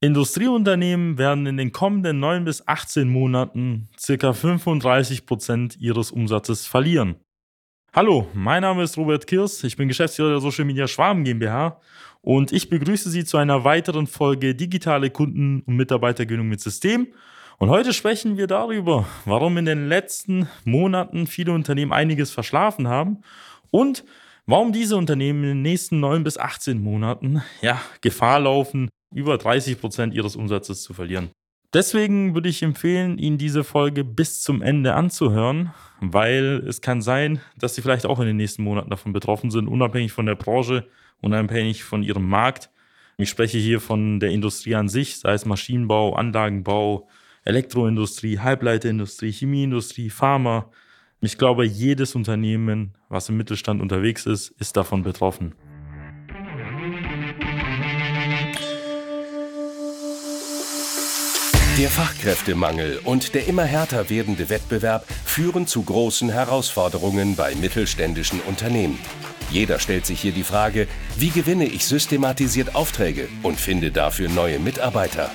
Industrieunternehmen werden in den kommenden 9 bis 18 Monaten ca. 35 Prozent ihres Umsatzes verlieren. Hallo, mein Name ist Robert Kirs, ich bin Geschäftsführer der Social Media Schwaben GmbH und ich begrüße Sie zu einer weiteren Folge Digitale Kunden- und Mitarbeitergewinnung mit System. Und heute sprechen wir darüber, warum in den letzten Monaten viele Unternehmen einiges verschlafen haben und warum diese Unternehmen in den nächsten 9 bis 18 Monaten ja, Gefahr laufen, über 30 Prozent ihres Umsatzes zu verlieren. Deswegen würde ich empfehlen, Ihnen diese Folge bis zum Ende anzuhören, weil es kann sein, dass Sie vielleicht auch in den nächsten Monaten davon betroffen sind, unabhängig von der Branche, unabhängig von Ihrem Markt. Ich spreche hier von der Industrie an sich, sei es Maschinenbau, Anlagenbau, Elektroindustrie, Halbleiterindustrie, Chemieindustrie, Pharma. Ich glaube, jedes Unternehmen, was im Mittelstand unterwegs ist, ist davon betroffen. Der Fachkräftemangel und der immer härter werdende Wettbewerb führen zu großen Herausforderungen bei mittelständischen Unternehmen. Jeder stellt sich hier die Frage, wie gewinne ich systematisiert Aufträge und finde dafür neue Mitarbeiter?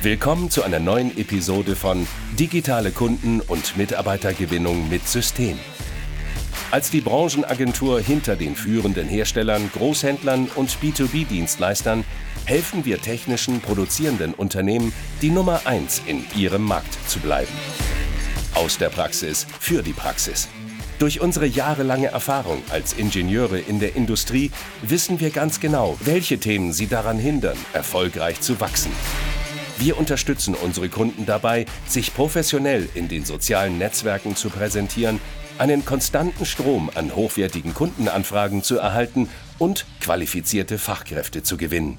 Willkommen zu einer neuen Episode von Digitale Kunden- und Mitarbeitergewinnung mit System. Als die Branchenagentur hinter den führenden Herstellern, Großhändlern und B2B-Dienstleistern helfen wir technischen produzierenden Unternehmen, die Nummer 1 in ihrem Markt zu bleiben. Aus der Praxis für die Praxis. Durch unsere jahrelange Erfahrung als Ingenieure in der Industrie wissen wir ganz genau, welche Themen sie daran hindern, erfolgreich zu wachsen. Wir unterstützen unsere Kunden dabei, sich professionell in den sozialen Netzwerken zu präsentieren, einen konstanten Strom an hochwertigen Kundenanfragen zu erhalten und qualifizierte Fachkräfte zu gewinnen.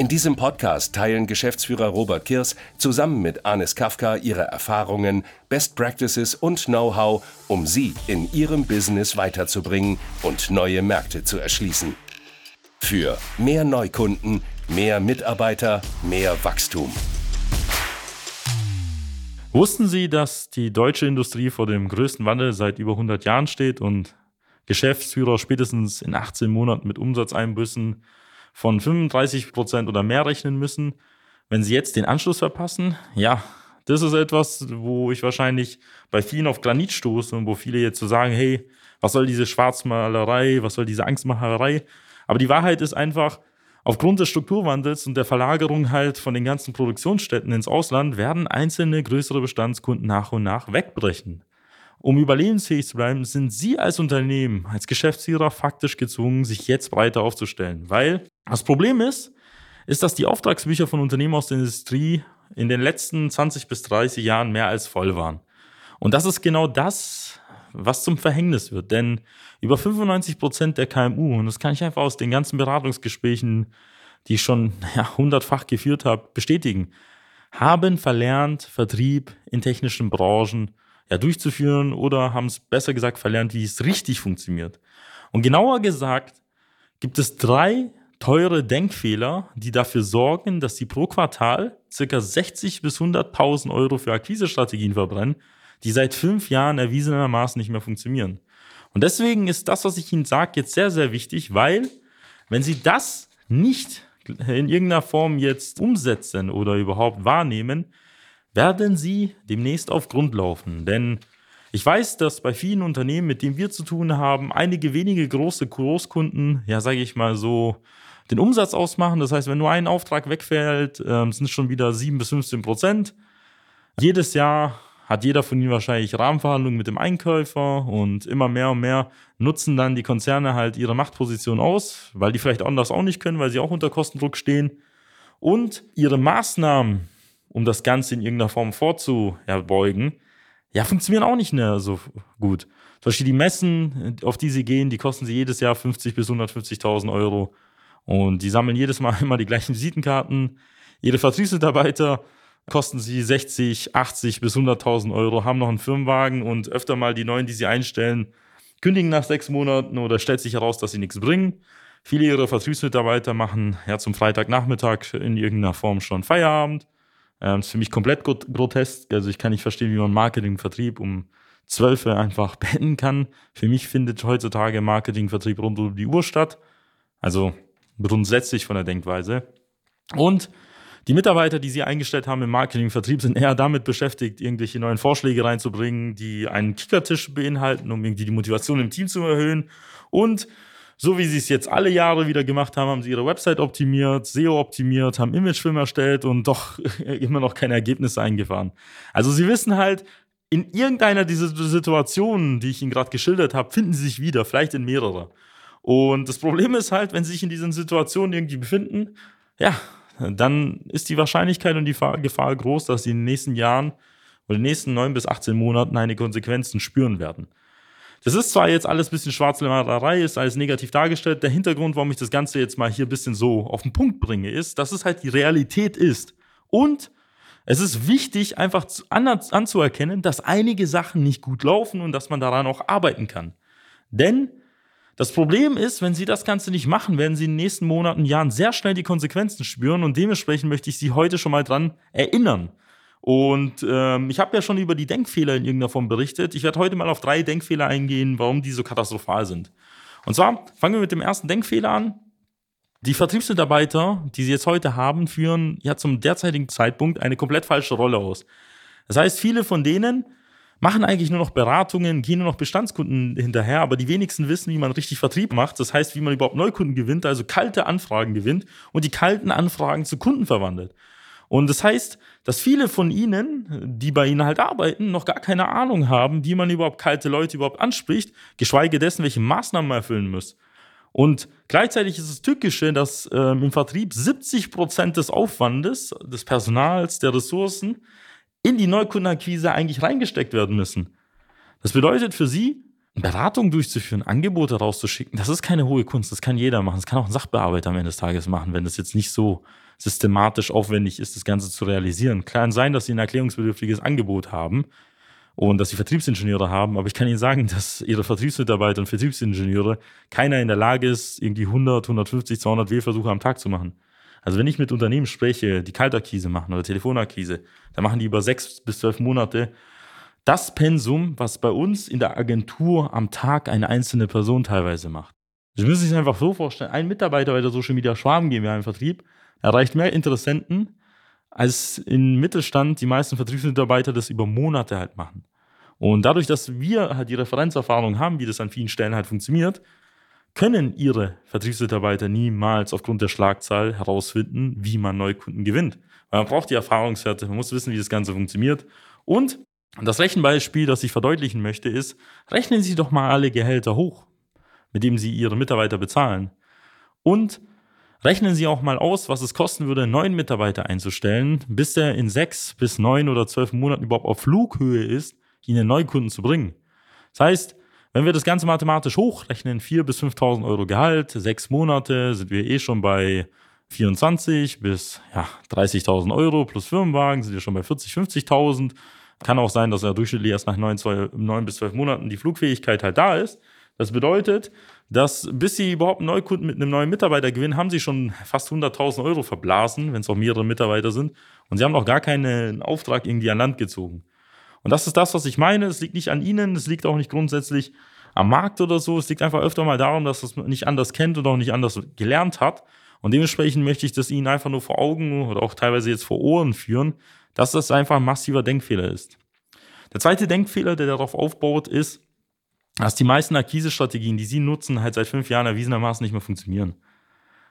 In diesem Podcast teilen Geschäftsführer Robert Kirs zusammen mit Anis Kafka ihre Erfahrungen, Best Practices und Know-how, um sie in ihrem Business weiterzubringen und neue Märkte zu erschließen. Für mehr Neukunden, mehr Mitarbeiter, mehr Wachstum. Wussten Sie, dass die deutsche Industrie vor dem größten Wandel seit über 100 Jahren steht und Geschäftsführer spätestens in 18 Monaten mit Umsatzeinbüssen von 35 Prozent oder mehr rechnen müssen, wenn sie jetzt den Anschluss verpassen, ja, das ist etwas, wo ich wahrscheinlich bei vielen auf Granit stoße und wo viele jetzt so sagen, hey, was soll diese Schwarzmalerei, was soll diese Angstmacherei? Aber die Wahrheit ist einfach, aufgrund des Strukturwandels und der Verlagerung halt von den ganzen Produktionsstätten ins Ausland werden einzelne größere Bestandskunden nach und nach wegbrechen. Um überlebensfähig zu bleiben, sind Sie als Unternehmen, als Geschäftsführer faktisch gezwungen, sich jetzt breiter aufzustellen. Weil das Problem ist, ist, dass die Auftragsbücher von Unternehmen aus der Industrie in den letzten 20 bis 30 Jahren mehr als voll waren. Und das ist genau das, was zum Verhängnis wird. Denn über 95 Prozent der KMU, und das kann ich einfach aus den ganzen Beratungsgesprächen, die ich schon ja, hundertfach geführt habe, bestätigen, haben verlernt, Vertrieb in technischen Branchen ja, durchzuführen oder haben es besser gesagt verlernt, wie es richtig funktioniert. Und genauer gesagt gibt es drei teure Denkfehler, die dafür sorgen, dass sie pro Quartal circa 60 bis 100.000 Euro für Akquisestrategien verbrennen, die seit fünf Jahren erwiesenermaßen nicht mehr funktionieren. Und deswegen ist das, was ich Ihnen sage, jetzt sehr, sehr wichtig, weil wenn Sie das nicht in irgendeiner Form jetzt umsetzen oder überhaupt wahrnehmen, werden sie demnächst auf Grund laufen. Denn ich weiß, dass bei vielen Unternehmen, mit denen wir zu tun haben, einige wenige große Großkunden, ja, sage ich mal so, den Umsatz ausmachen. Das heißt, wenn nur ein Auftrag wegfällt, äh, sind es schon wieder 7 bis 15 Prozent. Jedes Jahr hat jeder von ihnen wahrscheinlich Rahmenverhandlungen mit dem Einkäufer und immer mehr und mehr nutzen dann die Konzerne halt ihre Machtposition aus, weil die vielleicht anders auch nicht können, weil sie auch unter Kostendruck stehen. Und ihre Maßnahmen, um das Ganze in irgendeiner Form vorzubeugen, ja, funktionieren auch nicht mehr so gut. Zum Beispiel die Messen, auf die sie gehen, die kosten sie jedes Jahr 50 bis 150.000 Euro. Und die sammeln jedes Mal immer die gleichen Visitenkarten. Ihre Vertriebsmitarbeiter kosten sie 60, 80 bis 100.000 Euro, haben noch einen Firmenwagen und öfter mal die neuen, die sie einstellen, kündigen nach sechs Monaten oder stellt sich heraus, dass sie nichts bringen. Viele ihrer Vertriebsmitarbeiter machen ja zum Freitagnachmittag in irgendeiner Form schon Feierabend. Ähm, ist für mich komplett grotesk. Also ich kann nicht verstehen, wie man Marketing, Vertrieb um 12 Uhr einfach beenden kann. Für mich findet heutzutage Marketing, Vertrieb rund um die Uhr statt. Also grundsätzlich von der Denkweise. Und die Mitarbeiter, die sie eingestellt haben im Marketing und Vertrieb, sind eher damit beschäftigt, irgendwelche neuen Vorschläge reinzubringen, die einen Kickertisch beinhalten, um irgendwie die Motivation im Team zu erhöhen. Und so wie sie es jetzt alle Jahre wieder gemacht haben, haben sie ihre Website optimiert, SEO optimiert, haben Imagefilm erstellt und doch immer noch keine Ergebnisse eingefahren. Also sie wissen halt, in irgendeiner dieser Situationen, die ich Ihnen gerade geschildert habe, finden sie sich wieder, vielleicht in mehrere. Und das Problem ist halt, wenn sie sich in diesen Situationen irgendwie befinden, ja, dann ist die Wahrscheinlichkeit und die Gefahr groß, dass sie in den nächsten Jahren oder in den nächsten neun bis 18 Monaten eine Konsequenzen spüren werden. Das ist zwar jetzt alles ein bisschen Schwarzmalerei, ist alles negativ dargestellt. Der Hintergrund, warum ich das Ganze jetzt mal hier ein bisschen so auf den Punkt bringe, ist, dass es halt die Realität ist. Und es ist wichtig, einfach anzuerkennen, dass einige Sachen nicht gut laufen und dass man daran auch arbeiten kann. Denn das Problem ist, wenn Sie das Ganze nicht machen, werden Sie in den nächsten Monaten, Jahren sehr schnell die Konsequenzen spüren und dementsprechend möchte ich Sie heute schon mal dran erinnern. Und ähm, ich habe ja schon über die Denkfehler in irgendeiner Form berichtet. Ich werde heute mal auf drei Denkfehler eingehen, warum die so katastrophal sind. Und zwar fangen wir mit dem ersten Denkfehler an. Die Vertriebsmitarbeiter, die Sie jetzt heute haben, führen ja zum derzeitigen Zeitpunkt eine komplett falsche Rolle aus. Das heißt, viele von denen machen eigentlich nur noch Beratungen, gehen nur noch Bestandskunden hinterher, aber die wenigsten wissen, wie man richtig Vertrieb macht. Das heißt, wie man überhaupt Neukunden gewinnt, also kalte Anfragen gewinnt und die kalten Anfragen zu Kunden verwandelt. Und das heißt, dass viele von ihnen, die bei ihnen halt arbeiten, noch gar keine Ahnung haben, wie man überhaupt kalte Leute überhaupt anspricht, geschweige dessen, welche Maßnahmen man erfüllen muss. Und gleichzeitig ist es tückische, dass ähm, im Vertrieb 70 Prozent des Aufwandes, des Personals, der Ressourcen in die Neukundenakquise eigentlich reingesteckt werden müssen. Das bedeutet für Sie, Beratung durchzuführen, Angebote rauszuschicken, das ist keine hohe Kunst, das kann jeder machen. Das kann auch ein Sachbearbeiter am Ende des Tages machen, wenn das jetzt nicht so systematisch aufwendig ist, das Ganze zu realisieren. Kann sein, dass Sie ein erklärungsbedürftiges Angebot haben und dass Sie Vertriebsingenieure haben, aber ich kann Ihnen sagen, dass Ihre Vertriebsmitarbeiter und Vertriebsingenieure keiner in der Lage ist, irgendwie 100, 150, 200 Wählversuche am Tag zu machen. Also wenn ich mit Unternehmen spreche, die Kaltakquise machen oder Telefonakquise, dann machen die über sechs bis zwölf Monate das Pensum, was bei uns in der Agentur am Tag eine einzelne Person teilweise macht. Sie müssen sich einfach so vorstellen, ein Mitarbeiter bei der Social Media Schwaben GmbH im Vertrieb erreicht mehr Interessenten, als im Mittelstand die meisten Vertriebsmitarbeiter das über Monate halt machen. Und dadurch, dass wir halt die Referenzerfahrung haben, wie das an vielen Stellen halt funktioniert, können ihre Vertriebsmitarbeiter niemals aufgrund der Schlagzahl herausfinden, wie man Neukunden gewinnt. Weil man braucht die Erfahrungswerte, man muss wissen, wie das Ganze funktioniert. Und das Rechenbeispiel, das ich verdeutlichen möchte, ist, rechnen Sie doch mal alle Gehälter hoch, mit dem Sie Ihre Mitarbeiter bezahlen. Und rechnen Sie auch mal aus, was es kosten würde, einen neuen Mitarbeiter einzustellen, bis der in sechs bis neun oder zwölf Monaten überhaupt auf Flughöhe ist, Ihnen Neukunden zu bringen. Das heißt, wenn wir das Ganze mathematisch hochrechnen, 4.000 bis 5.000 Euro Gehalt, sechs Monate, sind wir eh schon bei 24 bis ja, 30.000 Euro plus Firmenwagen, sind wir schon bei 40, 50.000. Kann auch sein, dass er durchschnittlich erst nach neun, zwei, neun bis zwölf Monaten die Flugfähigkeit halt da ist. Das bedeutet, dass bis sie überhaupt einen Neukunden mit einem neuen Mitarbeiter gewinnen, haben sie schon fast 100.000 Euro verblasen, wenn es auch mehrere Mitarbeiter sind. Und sie haben noch gar keinen Auftrag irgendwie an Land gezogen. Und das ist das, was ich meine. Es liegt nicht an Ihnen, es liegt auch nicht grundsätzlich am Markt oder so. Es liegt einfach öfter mal darum, dass es nicht anders kennt und auch nicht anders gelernt hat. Und dementsprechend möchte ich das Ihnen einfach nur vor Augen oder auch teilweise jetzt vor Ohren führen, dass das einfach ein massiver Denkfehler ist. Der zweite Denkfehler, der darauf aufbaut, ist, dass die meisten Akquise-Strategien, die Sie nutzen, halt seit fünf Jahren erwiesenermaßen nicht mehr funktionieren.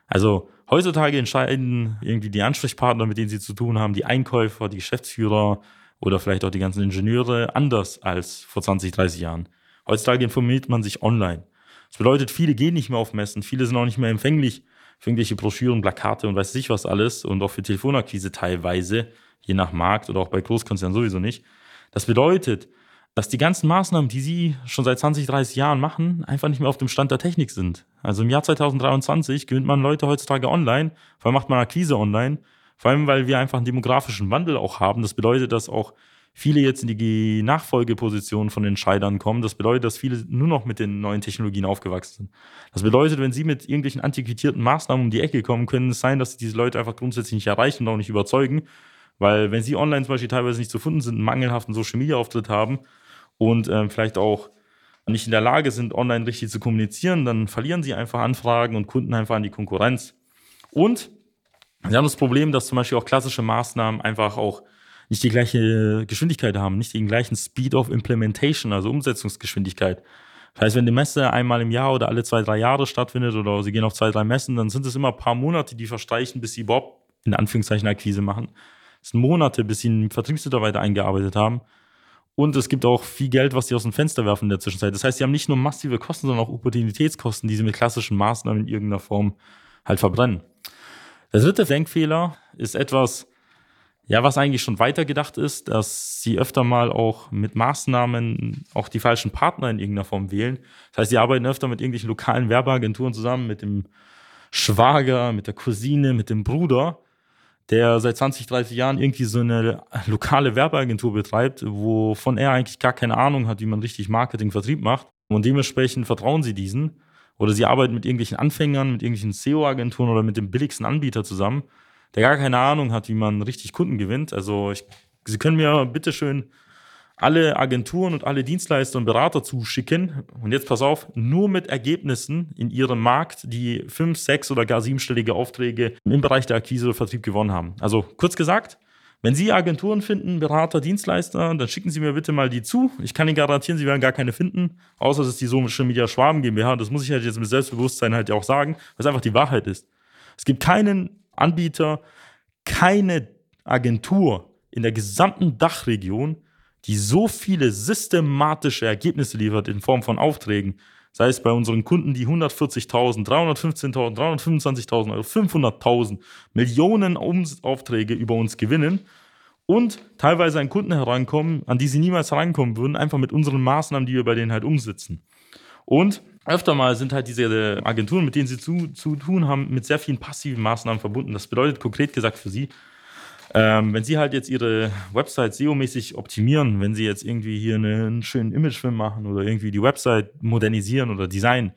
Also heutzutage entscheiden irgendwie die Ansprechpartner, mit denen Sie zu tun haben, die Einkäufer, die Geschäftsführer, oder vielleicht auch die ganzen Ingenieure anders als vor 20, 30 Jahren. Heutzutage informiert man sich online. Das bedeutet, viele gehen nicht mehr auf Messen, viele sind auch nicht mehr empfänglich für irgendwelche Broschüren, Plakate und weiß ich was alles und auch für Telefonakquise teilweise, je nach Markt oder auch bei Großkonzernen sowieso nicht. Das bedeutet, dass die ganzen Maßnahmen, die Sie schon seit 20, 30 Jahren machen, einfach nicht mehr auf dem Stand der Technik sind. Also im Jahr 2023 gewinnt man Leute heutzutage online, vor allem macht man Akquise online vor allem, weil wir einfach einen demografischen Wandel auch haben. Das bedeutet, dass auch viele jetzt in die Nachfolgeposition von Entscheidern kommen. Das bedeutet, dass viele nur noch mit den neuen Technologien aufgewachsen sind. Das bedeutet, wenn sie mit irgendwelchen antiquitierten Maßnahmen um die Ecke kommen, können es sein, dass sie diese Leute einfach grundsätzlich nicht erreichen und auch nicht überzeugen. Weil wenn sie online zum Beispiel teilweise nicht zu finden sind, einen mangelhaften Social-Media-Auftritt haben und äh, vielleicht auch nicht in der Lage sind, online richtig zu kommunizieren, dann verlieren sie einfach Anfragen und Kunden einfach an die Konkurrenz. Und Sie haben das Problem, dass zum Beispiel auch klassische Maßnahmen einfach auch nicht die gleiche Geschwindigkeit haben, nicht den gleichen Speed of Implementation, also Umsetzungsgeschwindigkeit. Das heißt, wenn die Messe einmal im Jahr oder alle zwei, drei Jahre stattfindet oder sie gehen auf zwei, drei Messen, dann sind es immer ein paar Monate, die verstreichen, bis sie überhaupt in Anführungszeichen Akquise machen. Es sind Monate, bis sie einen Vertriebsmitarbeiter eingearbeitet haben. Und es gibt auch viel Geld, was sie aus dem Fenster werfen in der Zwischenzeit. Das heißt, sie haben nicht nur massive Kosten, sondern auch Opportunitätskosten, die sie mit klassischen Maßnahmen in irgendeiner Form halt verbrennen. Der dritte Denkfehler ist etwas, ja, was eigentlich schon weitergedacht ist, dass sie öfter mal auch mit Maßnahmen auch die falschen Partner in irgendeiner Form wählen. Das heißt, sie arbeiten öfter mit irgendwelchen lokalen Werbeagenturen zusammen, mit dem Schwager, mit der Cousine, mit dem Bruder, der seit 20, 30 Jahren irgendwie so eine lokale Werbeagentur betreibt, wovon er eigentlich gar keine Ahnung hat, wie man richtig Marketing, Vertrieb macht. Und dementsprechend vertrauen sie diesen. Oder sie arbeiten mit irgendwelchen Anfängern, mit irgendwelchen SEO-Agenturen oder mit dem billigsten Anbieter zusammen der gar keine Ahnung hat, wie man richtig Kunden gewinnt. Also ich, Sie können mir bitteschön alle Agenturen und alle Dienstleister und Berater zuschicken. Und jetzt pass auf, nur mit Ergebnissen in ihrem Markt, die fünf, sechs oder gar siebenstellige Aufträge im Bereich der Akquise oder Vertrieb gewonnen haben. Also kurz gesagt, wenn Sie Agenturen finden, Berater, Dienstleister, dann schicken Sie mir bitte mal die zu. Ich kann Ihnen garantieren, Sie werden gar keine finden, außer ist die Social Media Schwaben GmbH. Das muss ich halt jetzt mit Selbstbewusstsein halt auch sagen, was einfach die Wahrheit ist. Es gibt keinen Anbieter, keine Agentur in der gesamten Dachregion, die so viele systematische Ergebnisse liefert in Form von Aufträgen, sei es bei unseren Kunden, die 140.000, 315.000, 325.000 Euro, 500.000 Millionen Aufträge über uns gewinnen und teilweise an Kunden herankommen, an die sie niemals herankommen würden, einfach mit unseren Maßnahmen, die wir bei denen halt umsetzen. Und öfter mal sind halt diese Agenturen, mit denen sie zu, zu tun haben, mit sehr vielen passiven Maßnahmen verbunden. Das bedeutet konkret gesagt für sie, ähm, wenn Sie halt jetzt Ihre Website SEO-mäßig optimieren, wenn Sie jetzt irgendwie hier einen schönen Imagefilm machen oder irgendwie die Website modernisieren oder designen,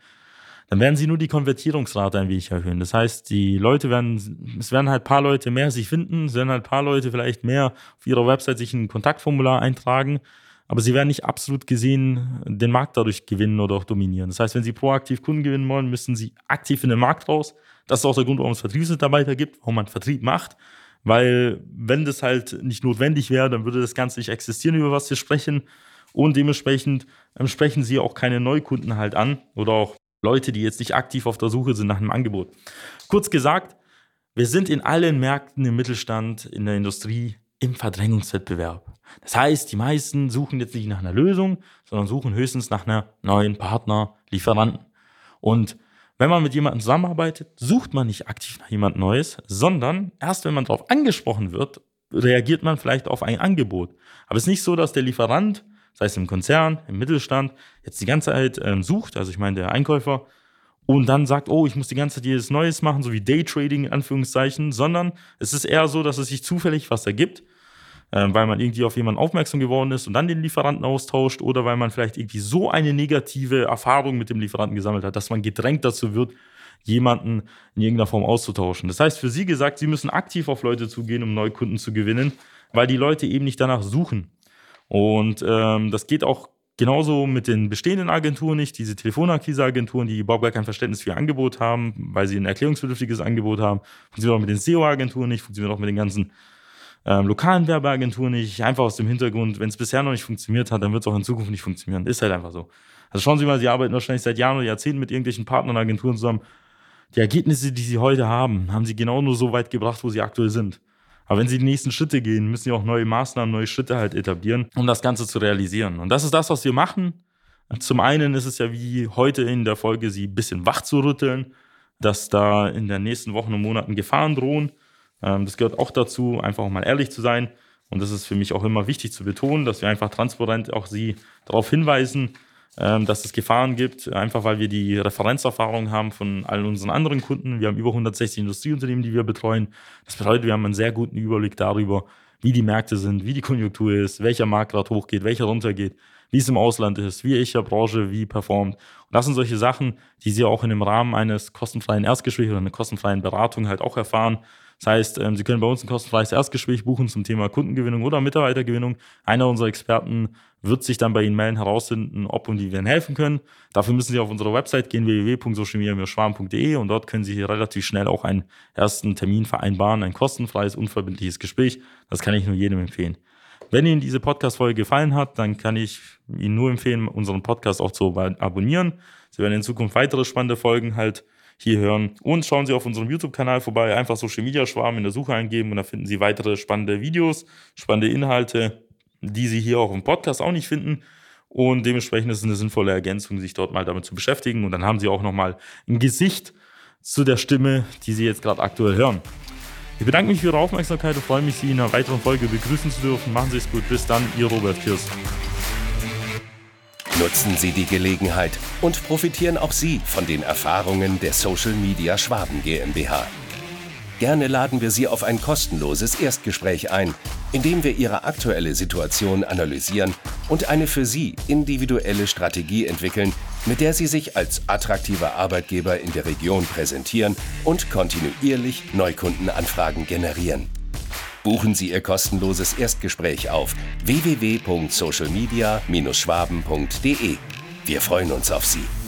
dann werden Sie nur die Konvertierungsrate ein wenig erhöhen. Das heißt, die Leute werden, es werden halt ein paar Leute mehr sich finden, es werden halt ein paar Leute vielleicht mehr auf ihrer Website sich ein Kontaktformular eintragen aber sie werden nicht absolut gesehen den Markt dadurch gewinnen oder auch dominieren. Das heißt, wenn sie proaktiv Kunden gewinnen wollen, müssen sie aktiv in den Markt raus. Das ist auch der Grund, warum es Vertriebsmitarbeiter gibt, warum man Vertrieb macht. Weil wenn das halt nicht notwendig wäre, dann würde das Ganze nicht existieren, über was wir sprechen. Und dementsprechend ähm, sprechen sie auch keine Neukunden halt an oder auch Leute, die jetzt nicht aktiv auf der Suche sind nach einem Angebot. Kurz gesagt, wir sind in allen Märkten im Mittelstand, in der Industrie im Verdrängungswettbewerb. Das heißt, die meisten suchen jetzt nicht nach einer Lösung, sondern suchen höchstens nach einer neuen Partner, Lieferanten. Und wenn man mit jemandem zusammenarbeitet, sucht man nicht aktiv nach jemand Neues, sondern erst wenn man darauf angesprochen wird, reagiert man vielleicht auf ein Angebot. Aber es ist nicht so, dass der Lieferant, sei es im Konzern, im Mittelstand, jetzt die ganze Zeit ähm, sucht, also ich meine der Einkäufer, und dann sagt, oh, ich muss die ganze Zeit jedes Neues machen, so wie Daytrading in Anführungszeichen, sondern es ist eher so, dass es sich zufällig was ergibt weil man irgendwie auf jemanden aufmerksam geworden ist und dann den Lieferanten austauscht oder weil man vielleicht irgendwie so eine negative Erfahrung mit dem Lieferanten gesammelt hat, dass man gedrängt dazu wird, jemanden in irgendeiner Form auszutauschen. Das heißt, für Sie gesagt, Sie müssen aktiv auf Leute zugehen, um Neukunden zu gewinnen, weil die Leute eben nicht danach suchen. Und ähm, das geht auch genauso mit den bestehenden Agenturen nicht, diese Telefonakquise-Agenturen, die überhaupt gar kein Verständnis für ihr Angebot haben, weil sie ein erklärungsbedürftiges Angebot haben. Funktioniert auch mit den SEO-Agenturen nicht, funktioniert auch mit den ganzen ähm, lokalen Werbeagentur nicht, einfach aus dem Hintergrund, wenn es bisher noch nicht funktioniert hat, dann wird es auch in Zukunft nicht funktionieren. Ist halt einfach so. Also schauen Sie mal, Sie arbeiten wahrscheinlich seit Jahren oder Jahrzehnten mit irgendwelchen Partnern und Agenturen zusammen. Die Ergebnisse, die Sie heute haben, haben Sie genau nur so weit gebracht, wo Sie aktuell sind. Aber wenn Sie die nächsten Schritte gehen, müssen Sie auch neue Maßnahmen, neue Schritte halt etablieren, um das Ganze zu realisieren. Und das ist das, was wir machen. Zum einen ist es ja wie heute in der Folge, Sie ein bisschen wach zu rütteln, dass da in den nächsten Wochen und Monaten Gefahren drohen. Ähm, das gehört auch dazu, einfach mal ehrlich zu sein. Und das ist für mich auch immer wichtig zu betonen, dass wir einfach transparent auch Sie darauf hinweisen, ähm, dass es Gefahren gibt, einfach weil wir die Referenzerfahrung haben von allen unseren anderen Kunden. Wir haben über 160 Industrieunternehmen, die wir betreuen. Das bedeutet, wir haben einen sehr guten Überblick darüber, wie die Märkte sind, wie die Konjunktur ist, welcher Markt gerade hochgeht, welcher runtergeht, wie es im Ausland ist, wie welche Branche wie performt. Und das sind solche Sachen, die Sie auch in dem Rahmen eines kostenfreien Erstgesprächs oder einer kostenfreien Beratung halt auch erfahren Das heißt, ähm, Sie können bei uns ein kostenfreies Erstgespräch buchen zum Thema Kundengewinnung oder Mitarbeitergewinnung. Einer unserer Experten wird sich dann bei Ihnen melden, herausfinden, ob und wie wir Ihnen helfen können. Dafür müssen Sie auf unsere Website gehen, www.socialmedia-schwarm.de und dort können Sie hier relativ schnell auch einen ersten Termin vereinbaren, ein kostenfreies, unverbindliches Gespräch. Das kann ich nur jedem empfehlen. Wenn Ihnen diese Podcast-Folge gefallen hat, dann kann ich Ihnen nur empfehlen, unseren Podcast auch zu abonnieren. Sie werden in Zukunft weitere spannende Folgen halt hier hören. Und schauen Sie auf unserem YouTube-Kanal vorbei, einfach Social Media Schwarm in der Suche eingeben und da finden Sie weitere spannende Videos, spannende Inhalte, die Sie hier auch im Podcast auch nicht finden. Und dementsprechend ist es eine sinnvolle Ergänzung, sich dort mal damit zu beschäftigen. Und dann haben Sie auch nochmal ein Gesicht zu der Stimme, die Sie jetzt gerade aktuell hören. Ich bedanke mich für Ihre Aufmerksamkeit und freue mich, Sie in einer weiteren Folge begrüßen zu dürfen. Machen Sie es gut. Bis dann, Ihr Robert Kirst. Nutzen Sie die Gelegenheit und profitieren auch Sie von den Erfahrungen der Social Media Schwaben GmbH. Gerne laden wir Sie auf ein kostenloses Erstgespräch ein, in dem wir Ihre aktuelle Situation analysieren und eine für Sie individuelle Strategie entwickeln, mit der Sie sich als attraktiver Arbeitgeber in der Region präsentieren und kontinuierlich Neukundenanfragen generieren. Buchen Sie Ihr kostenloses Erstgespräch auf www.socialmedia-schwaben.de. Wir freuen uns auf Sie.